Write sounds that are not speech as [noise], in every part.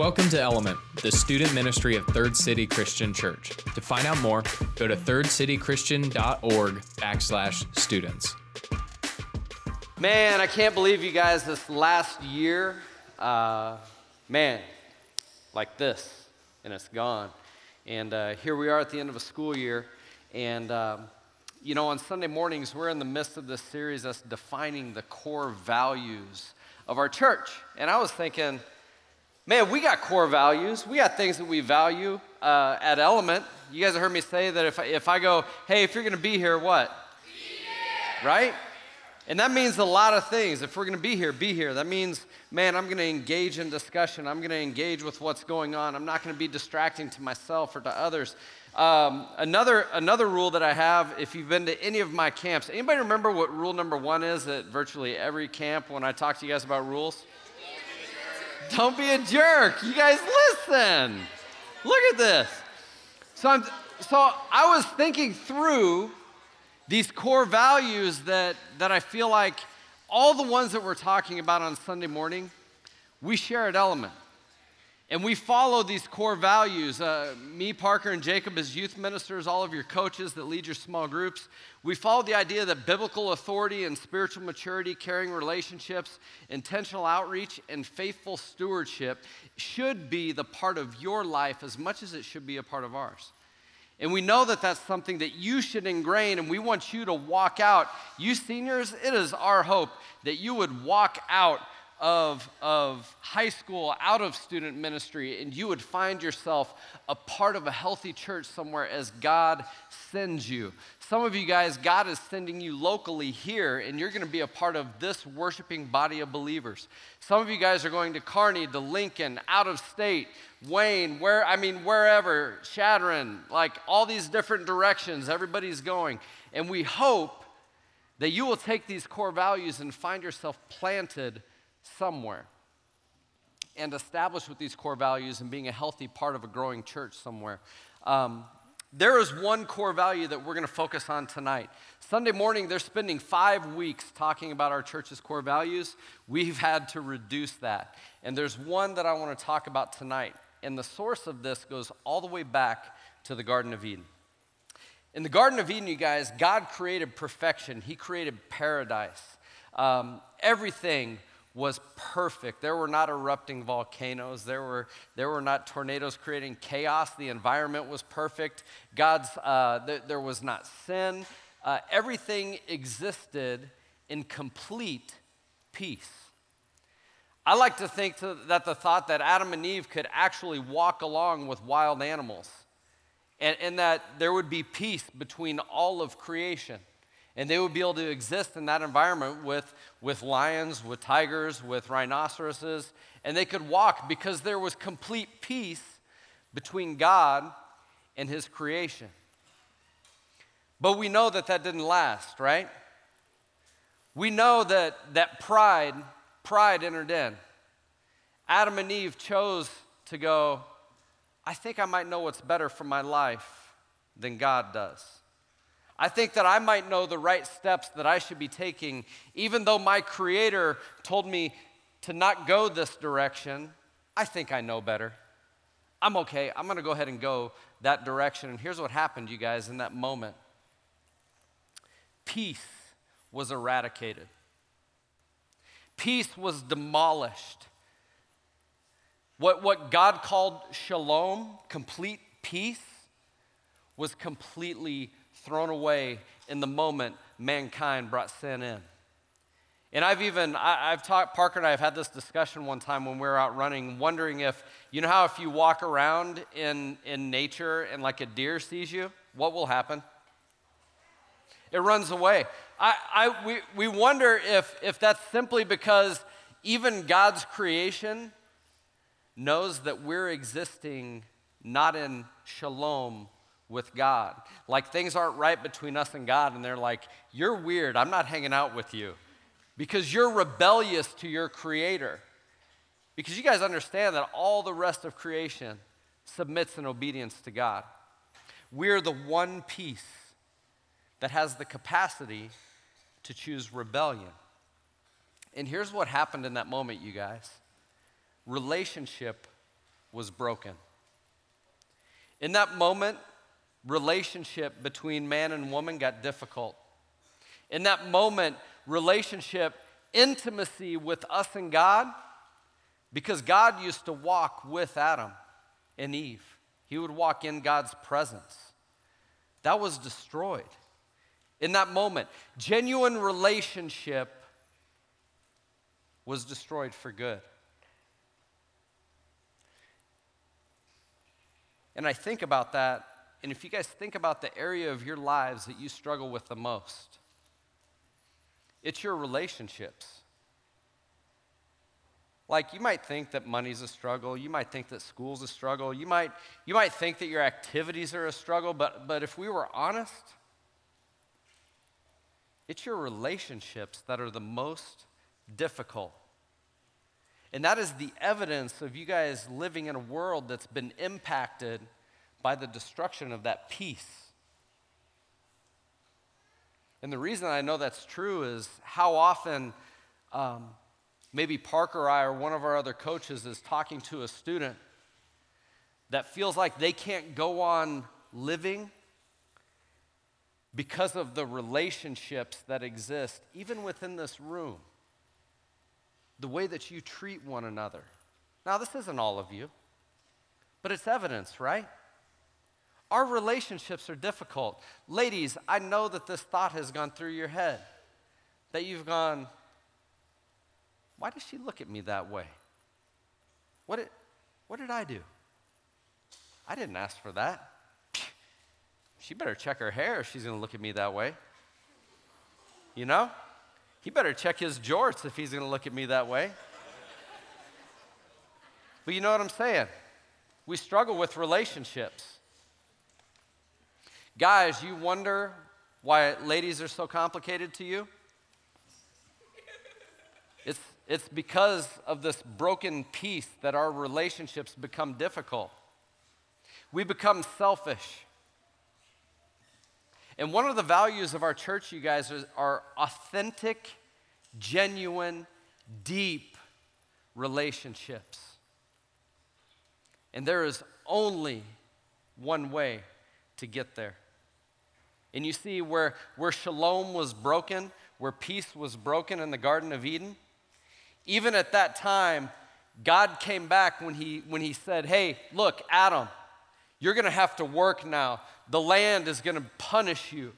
Welcome to Element, the student ministry of Third City Christian Church. To find out more, go to thirdcitychristian.org backslash students. Man, I can't believe you guys this last year, uh, man, like this, and it's gone. And uh, here we are at the end of a school year. And, um, you know, on Sunday mornings, we're in the midst of this series that's defining the core values of our church. And I was thinking, man, we got core values. We got things that we value uh, at Element. You guys have heard me say that if I, if I go, hey, if you're going to be here, what? Right? And that means a lot of things. If we're going to be here, be here. That means, man, I'm going to engage in discussion. I'm going to engage with what's going on. I'm not going to be distracting to myself or to others. Um, another, another rule that I have, if you've been to any of my camps, anybody remember what rule number one is at virtually every camp when I talk to you guys about rules? Don't be a jerk. You guys listen. Look at this. So, I'm, so I was thinking through these core values that, that I feel like all the ones that we're talking about on Sunday morning, we share at Element. And we follow these core values. Uh, me, Parker, and Jacob, as youth ministers, all of your coaches that lead your small groups, we follow the idea that biblical authority and spiritual maturity, caring relationships, intentional outreach, and faithful stewardship should be the part of your life as much as it should be a part of ours. And we know that that's something that you should ingrain, and we want you to walk out. You seniors, it is our hope that you would walk out of, of high school, out of student ministry, and you would find yourself a part of a healthy church somewhere as God sends you. Some of you guys, God is sending you locally here, and you're going to be a part of this worshiping body of believers. Some of you guys are going to Kearney, to Lincoln, out of state, Wayne, where, I mean, wherever, Chadron, like all these different directions, everybody's going. And we hope that you will take these core values and find yourself planted somewhere and established with these core values and being a healthy part of a growing church somewhere. Um, there is one core value that we're going to focus on tonight. Sunday morning, they're spending five weeks talking about our church's core values. We've had to reduce that. And there's one that I want to talk about tonight. And the source of this goes all the way back to the Garden of Eden. In the Garden of Eden, you guys, God created perfection, He created paradise. Um, everything was perfect. There were not erupting volcanoes. There were, there were not tornadoes creating chaos. The environment was perfect. God's, uh, th- there was not sin. Uh, everything existed in complete peace. I like to think to, that the thought that Adam and Eve could actually walk along with wild animals and, and that there would be peace between all of creation. And they would be able to exist in that environment with, with lions, with tigers, with rhinoceroses, and they could walk because there was complete peace between God and His creation. But we know that that didn't last, right? We know that, that pride pride entered in. Adam and Eve chose to go, I think I might know what's better for my life than God does. I think that I might know the right steps that I should be taking, even though my Creator told me to not go this direction. I think I know better. I'm okay. I'm going to go ahead and go that direction. And here's what happened, you guys, in that moment peace was eradicated peace was demolished. What, what God called shalom, complete peace, was completely thrown away in the moment mankind brought sin in. And I've even, I, have talked, Parker and I have had this discussion one time when we were out running, wondering if, you know how if you walk around in, in nature and like a deer sees you, what will happen? It runs away. I, I, we, we wonder if, if that's simply because even God's creation knows that we're existing not in shalom with God. Like things aren't right between us and God, and they're like, You're weird. I'm not hanging out with you because you're rebellious to your Creator. Because you guys understand that all the rest of creation submits in obedience to God. We're the one piece that has the capacity to choose rebellion. And here's what happened in that moment, you guys relationship was broken. In that moment, relationship between man and woman got difficult. In that moment, relationship, intimacy with us and God, because God used to walk with Adam and Eve. He would walk in God's presence. That was destroyed. In that moment, genuine relationship was destroyed for good. And I think about that, and if you guys think about the area of your lives that you struggle with the most, it's your relationships. Like you might think that money's a struggle, you might think that school's a struggle, you might, you might think that your activities are a struggle, but, but if we were honest, it's your relationships that are the most difficult. And that is the evidence of you guys living in a world that's been impacted by the destruction of that peace. And the reason I know that's true is how often um, maybe Parker or I or one of our other coaches is talking to a student that feels like they can't go on living because of the relationships that exist, even within this room the way that you treat one another. Now, this isn't all of you, but it's evidence, right? Our relationships are difficult. Ladies, I know that this thought has gone through your head that you've gone, why does she look at me that way? What did, what did I do? I didn't ask for that. [sniffs] She better check her hair if she's going to look at me that way. You know? he better check his jorts if he's going to look at me that way. but you know what I'm saying? We struggle with relationships. Guys, you wonder why ladies are so complicated to you? It's, it's because of this broken peace that our relationships become difficult. We become selfish. And one of the values of our church, you guys, is, are authentic, genuine, deep relationships. And there is only one way to get there. And you see, where, where shalom was broken, where peace was broken in the Garden of Eden, even at that time, God came back when he, when he said, Hey, look, Adam, you're going to have to work now. The land is going to punish you.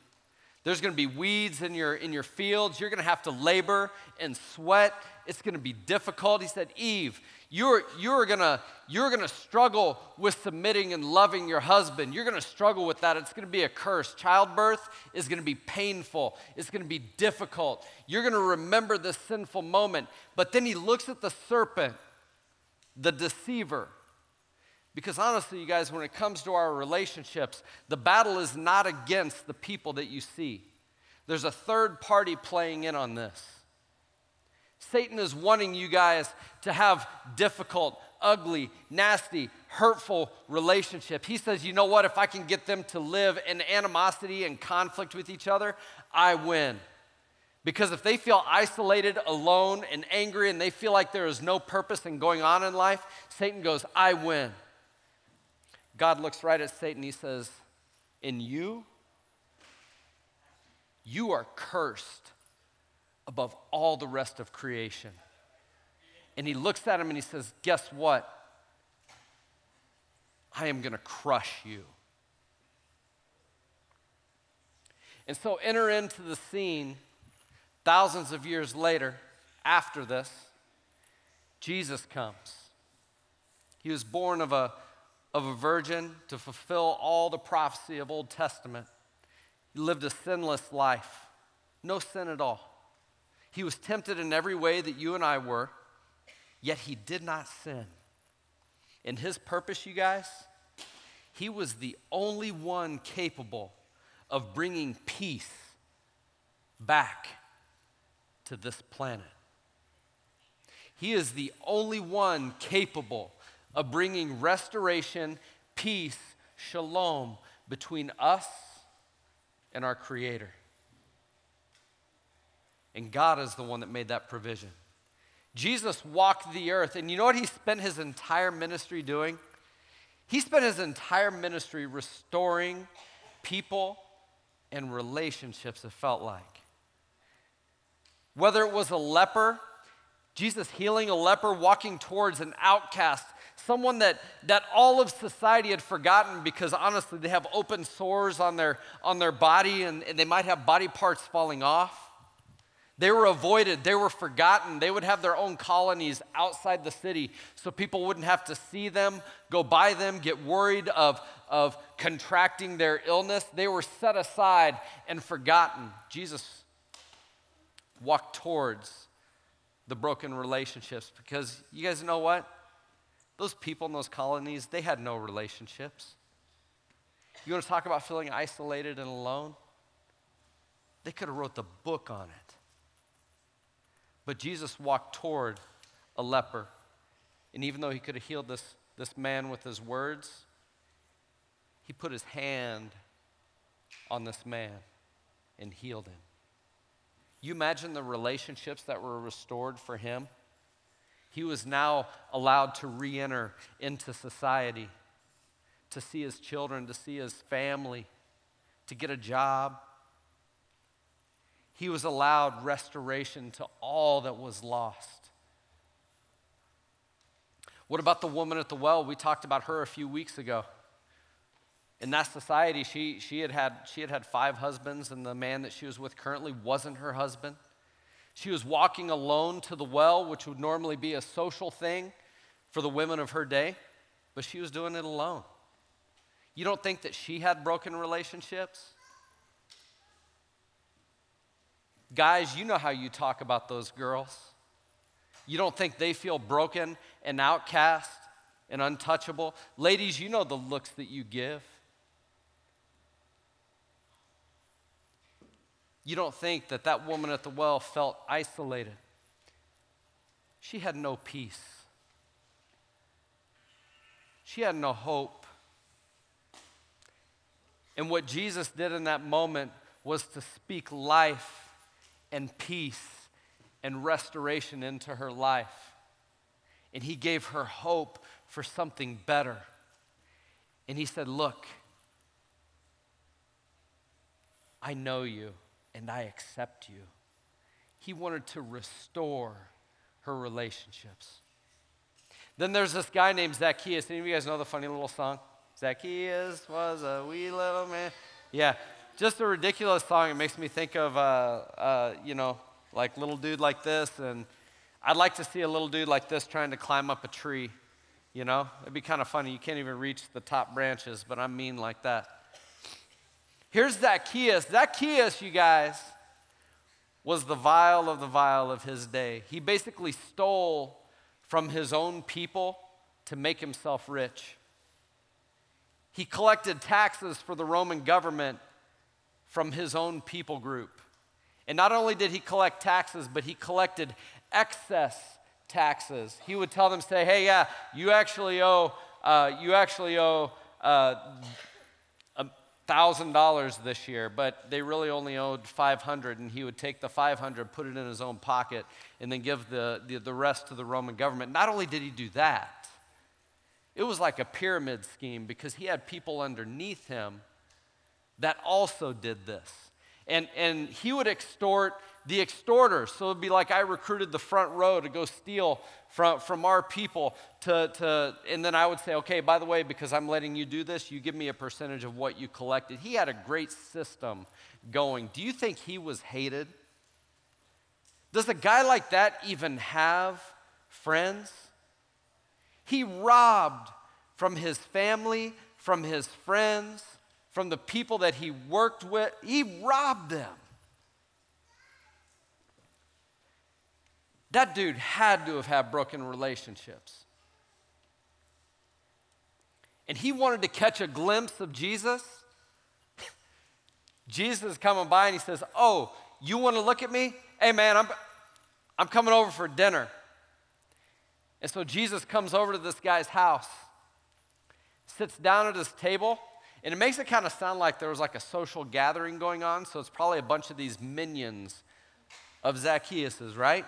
There's going to be weeds in your, in your fields. You're going to have to labor and sweat. It's going to be difficult. He said, Eve, you're, you're going you're going to struggle with submitting and loving your husband. You're going to struggle with that. It's going to be a curse. Childbirth is going to be painful. It's going to be difficult. You're going to remember this sinful moment. But then he looks at the serpent, the deceiver, because honestly, you guys, when it comes to our relationships, the battle is not against the people that you see. There's a third party playing in on this. Satan is wanting you guys to have difficult, ugly, nasty, hurtful relationship. He says, "You know what? If I can get them to live in animosity and conflict with each other, I win." Because if they feel isolated, alone, and angry, and they feel like there is no purpose in going on in life, Satan goes, I win. God looks right at Satan. He says, In you, you are cursed above all the rest of creation. And he looks at him and he says, Guess what? I am going to crush you. And so enter into the scene thousands of years later, after this, Jesus comes. He was born of a of a virgin to fulfill all the prophecy of Old Testament. He lived a sinless life, no sin at all. He was tempted in every way that you and I were, yet he did not sin. In his purpose, you guys, he was the only one capable of bringing peace back to this planet. He is the only one capable of bringing restoration, peace, shalom between us and our Creator. And God is the one that made that provision. Jesus walked the earth, and you know what he spent his entire ministry doing? He spent his entire ministry restoring people and relationships, it felt like. Whether it was a leper, Jesus healing a leper, walking towards an outcast, someone that, that all of society had forgotten because honestly they have open sores on their, on their body and, and they might have body parts falling off. They were avoided, they were forgotten. They would have their own colonies outside the city so people wouldn't have to see them, go by them, get worried of, of contracting their illness. They were set aside and forgotten. Jesus walked towards the broken relationships because you guys know what? Those people in those colonies, they had no relationships. You want to talk about feeling isolated and alone? They could have wrote the book on it. But Jesus walked toward a leper. And even though he could have healed this, this man with his words, he put his hand on this man and healed him. You imagine the relationships that were restored for him? He was now allowed to re enter into society, to see his children, to see his family, to get a job. He was allowed restoration to all that was lost. What about the woman at the well? We talked about her a few weeks ago. In that society, she, she, had had, she had had five husbands, and the man that she was with currently wasn't her husband. She was walking alone to the well, which would normally be a social thing for the women of her day, but she was doing it alone. You don't think that she had broken relationships? Guys, you know how you talk about those girls. You don't think they feel broken and outcast and untouchable? Ladies, you know the looks that you give. You don't think that that woman at the well felt isolated. She had no peace. She had no hope. And what Jesus did in that moment was to speak life and peace and restoration into her life. And he gave her hope for something better. And he said, Look, I know you and I accept you. He wanted to restore her relationships. Then there's this guy named Zacchaeus. Any of you guys know the funny little song? Zacchaeus was a wee little man. Yeah, just a ridiculous song. It makes me think of, uh, uh, you know, like little dude like this. And I'd like to see a little dude like this trying to climb up a tree. You know, it'd be kind of funny. You can't even reach the top branches, but I'm mean like that. Here's Zacchaeus. Zacchaeus, you guys, was the vile of the vile of his day. He basically stole from his own people to make himself rich. He collected taxes for the Roman government from his own people group. And not only did he collect taxes, but he collected excess taxes. He would tell them, say, hey, yeah, you actually owe, uh, you actually owe uh, $1,000 this year, but they really only owed 500 and he would take the 500, put it in his own pocket, and then give the, the, the rest to the Roman government. Not only did he do that, it was like a pyramid scheme because he had people underneath him that also did this. And, and he would extort the extorters. So it'd be like I recruited the front row to go steal from, from our people to, to, and then I would say, okay, by the way, because I'm letting you do this, you give me a percentage of what you collected. He had a great system going. Do you think he was hated? Does a guy like that even have friends? He robbed from his family, from his friends, from the people that he worked with. He robbed them. That dude had to have had broken relationships. And he wanted to catch a glimpse of Jesus. [laughs] Jesus is coming by and he says, Oh, you want to look at me? Hey, man, I'm, I'm coming over for dinner. And so Jesus comes over to this guy's house, sits down at his table, and it makes it kind of sound like there was like a social gathering going on. So it's probably a bunch of these minions of Zacchaeus's, right?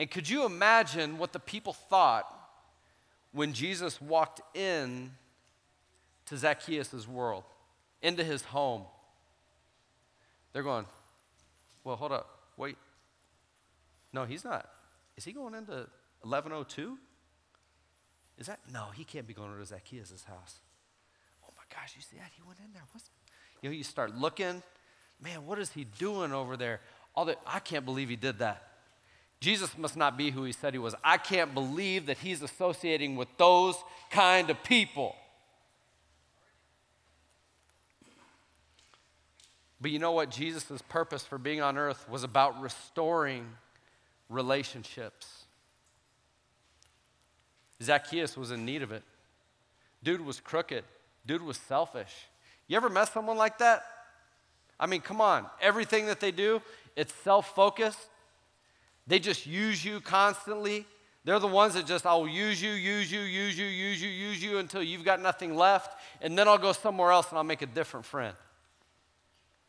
And could you imagine what the people thought when Jesus walked in to Zacchaeus' world, into his home, they're going, well, hold up, wait. No, he's not. Is he going into 1102? Is that? No, he can't be going to Zacchaeus' house. Oh my gosh, you see that? He went in there. What's, you know, you start looking, man, what is he doing over there? All that, I can't believe he did that. Jesus must not be who he said he was. I can't believe that he's associating with those kind of people. But you know what? Jesus' purpose for being on earth was about restoring relationships. Zacchaeus was in need of it. Dude was crooked. Dude was selfish. You ever met someone like that? I mean, come on. Everything that they do, it's self focused. They just use you constantly. They're the ones that just, I'll use you, use you, use you, use you, use you until you've got nothing left, and then I'll go somewhere else and I'll make a different friend.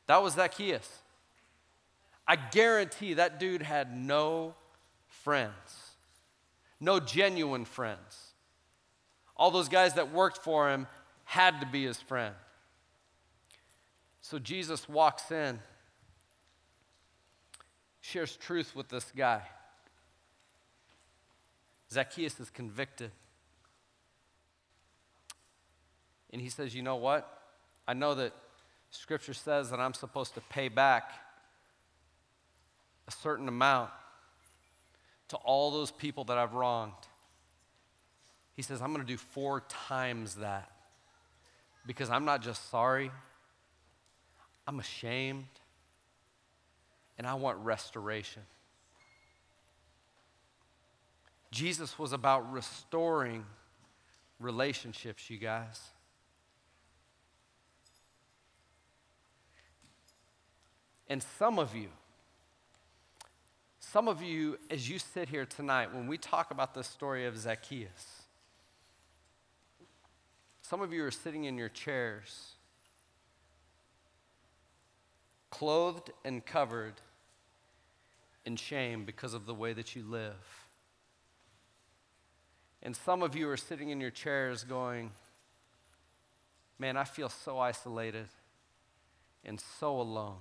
That was Zacchaeus. I guarantee that dude had no friends, no genuine friends. All those guys that worked for him had to be his friend. So Jesus walks in, shares truth with this guy. Zacchaeus is convicted. And he says, You know what? I know that Scripture says that I'm supposed to pay back a certain amount to all those people that I've wronged. He says, I'm going to do four times that because I'm not just sorry, I'm ashamed, and I want restoration. Jesus was about restoring relationships, you guys. And some of you, some of you, as you sit here tonight, when we talk about the story of Zacchaeus, some of you are sitting in your chairs, clothed and covered in shame because of the way that you live. And some of you are sitting in your chairs going, Man, I feel so isolated and so alone.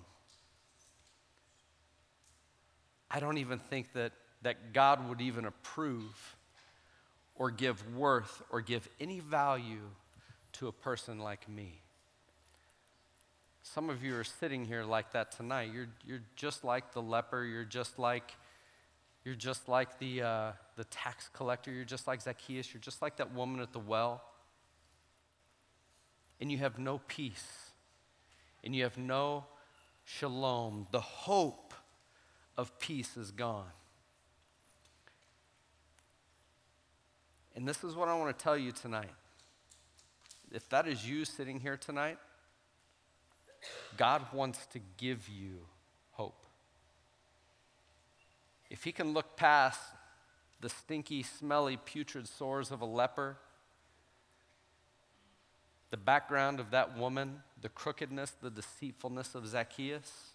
I don't even think that, that God would even approve or give worth or give any value to a person like me. Some of you are sitting here like that tonight. You're, you're just like the leper. You're just like, you're just like the, uh, the tax collector. You're just like Zacchaeus. You're just like that woman at the well. And you have no peace. And you have no shalom, the hope of peace is gone. And this is what I want to tell you tonight. If that is you sitting here tonight, God wants to give you hope. If He can look past the stinky, smelly, putrid sores of a leper, the background of that woman, the crookedness, the deceitfulness of Zacchaeus,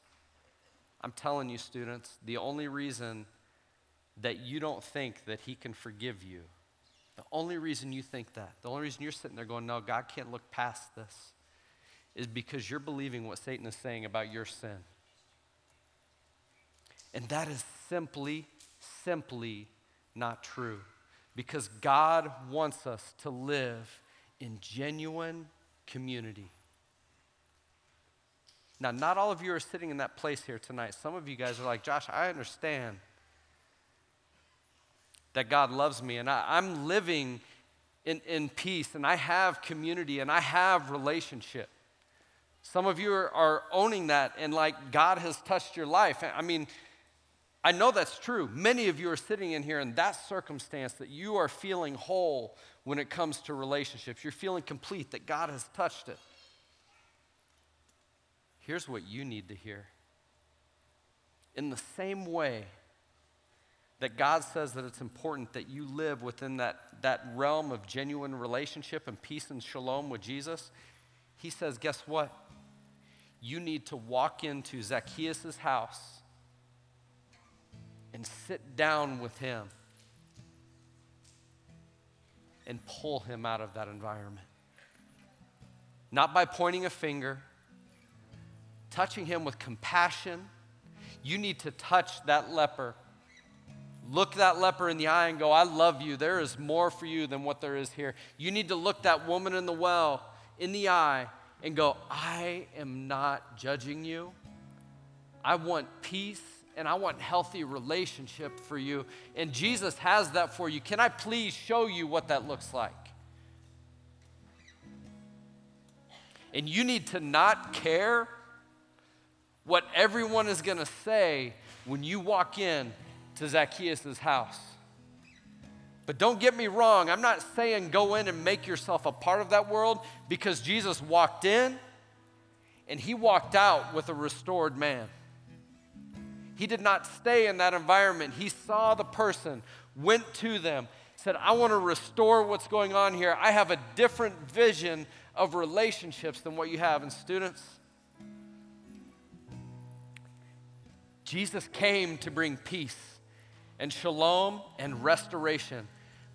I'm telling you, students, the only reason that you don't think that He can forgive you, the only reason you think that, the only reason you're sitting there going, No, God can't look past this, is because you're believing what Satan is saying about your sin. And that is simply, simply not true. Because God wants us to live in genuine community. Now, not all of you are sitting in that place here tonight. Some of you guys are like, Josh, I understand that God loves me and I, am living in, in peace and I have community and I have relationship. Some of you are, owning that and like God has touched your life. I mean, I know that's true. Many of you are sitting in here in that circumstance that you are feeling whole when it comes to relationships. You're feeling complete, that God has touched it. Here's what you need to hear. In the same way that God says that it's important that you live within that, that realm of genuine relationship and peace and shalom with Jesus, He says, guess what? You need to walk into Zacchaeus' house and sit down with him and pull him out of that environment. Not by pointing a finger, touching him with compassion. You need to touch that leper. Look that leper in the eye and go, I love you. There is more for you than what there is here. You need to look that woman in the well in the eye and go, I am not judging you. I want peace and I want healthy relationship for you. And Jesus has that for you. Can I please show you what that looks like? And you need to not care what everyone is going to say when you walk in to Zacchaeus' house. But don't get me wrong, I'm not saying go in and make yourself a part of that world because Jesus walked in and he walked out with a restored man. He did not stay in that environment. He saw the person, went to them, said, I want to restore what's going on here. I have a different vision of relationships than what you have. And students, Jesus came to bring peace and shalom and restoration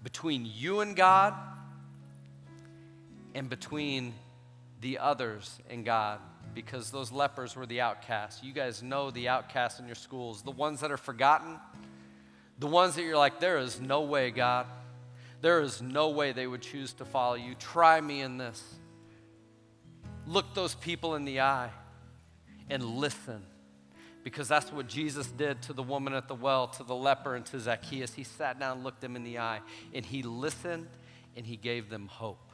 between you and God and between the others and God because those lepers were the outcasts. You guys know the outcasts in your schools, the ones that are forgotten, the ones that you're like, there is no way, God. There is no way they would choose to follow you. Try me in this. Look those people in the eye and listen because that's what Jesus did to the woman at the well, to the leper, and to Zacchaeus. He sat down, looked them in the eye, and he listened and he gave them hope.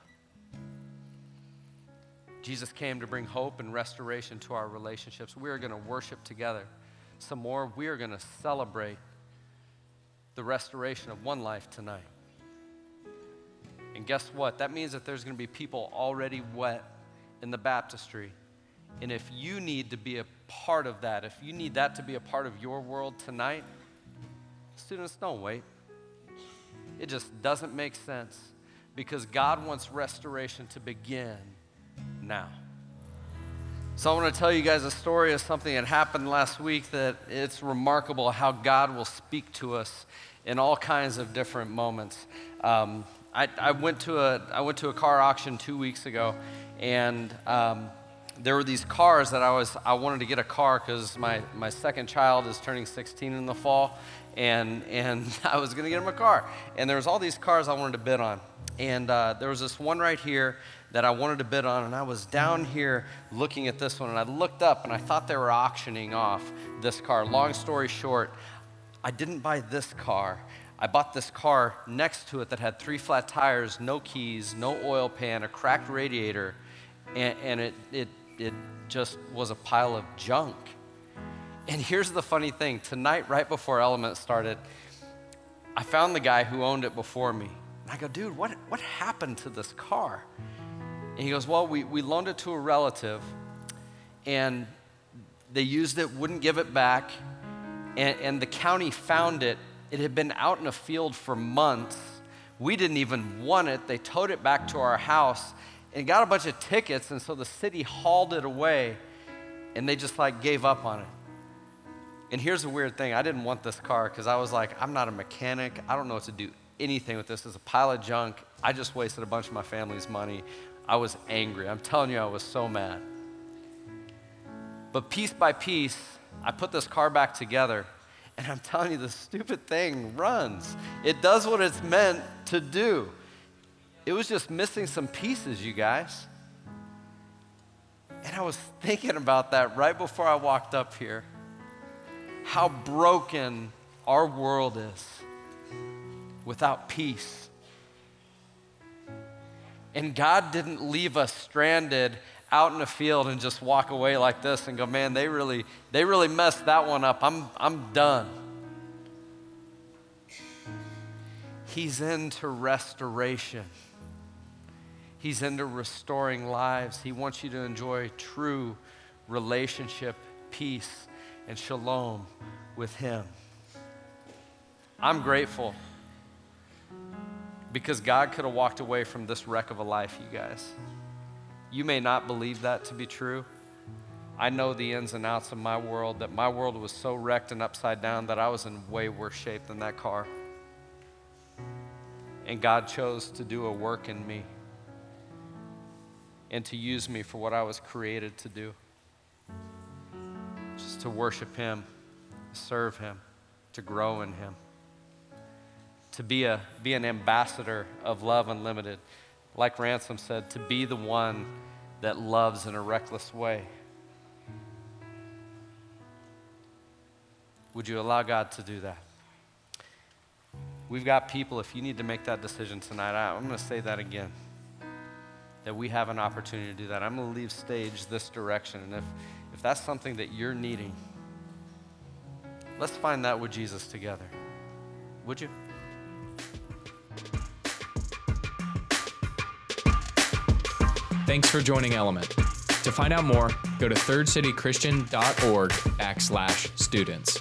Jesus came to bring hope and restoration to our relationships. We are going to worship together some more. We are going to celebrate the restoration of one life tonight. And guess what? That means that there's going to be people already wet in the baptistry. And if you need to be a part of that, if you need that to be a part of your world tonight, students, don't wait. It just doesn't make sense because God wants restoration to begin now. So, I want to tell you guys a story of something that happened last week that it's remarkable how God will speak to us in all kinds of different moments. Um, I, I, went to a, I went to a car auction two weeks ago, and um, there were these cars that I was I wanted to get a car because my, my second child is turning 16 in the fall, and and [laughs] I was gonna get him a car. And there was all these cars I wanted to bid on, and uh, there was this one right here that I wanted to bid on, and I was down here looking at this one, and I looked up and I thought they were auctioning off this car. Long story short, I didn't buy this car. I bought this car next to it that had three flat tires, no keys, no oil pan, a cracked radiator, and, and it, it, it just was a pile of junk. And here's the funny thing tonight, right before Element started, I found the guy who owned it before me. And I go, dude, what, what happened to this car? And he goes, Well, we, we loaned it to a relative, and they used it, wouldn't give it back, and, and the county found it. It had been out in a field for months. We didn't even want it. They towed it back to our house and got a bunch of tickets, and so the city hauled it away, and they just like gave up on it. And here's the weird thing I didn't want this car because I was like, I'm not a mechanic. I don't know what to do anything with this. It's a pile of junk. I just wasted a bunch of my family's money. I was angry. I'm telling you, I was so mad. But piece by piece, I put this car back together, and I'm telling you, the stupid thing runs. It does what it's meant to do. It was just missing some pieces, you guys. And I was thinking about that right before I walked up here. How broken our world is without peace and God didn't leave us stranded out in a field and just walk away like this and go, man, they really, they really messed that one up. I'm, I'm done. He's into restoration. He's into restoring lives. He wants you to enjoy true relationship, peace, and shalom with Him. I'm grateful because God could have walked away from this wreck of a life, you guys. You may not believe that to be true. I know the ins and outs of my world, that my world was so wrecked and upside down that I was in way worse shape than that car. And God chose to do a work in me and to use me for what I was created to do just to worship Him, serve Him, to grow in Him, to be, a, be an ambassador of love unlimited. Like Ransom said, to be the one that loves in a reckless way. Would you allow God to do that? We've got people, if you need to make that decision tonight, I'm going to say that again. That we have an opportunity to do that. I'm going to leave stage this direction. And if, if that's something that you're needing, let's find that with Jesus together. Would you? Thanks for joining Element. To find out more, go to thirdcitychristian.org backslash students.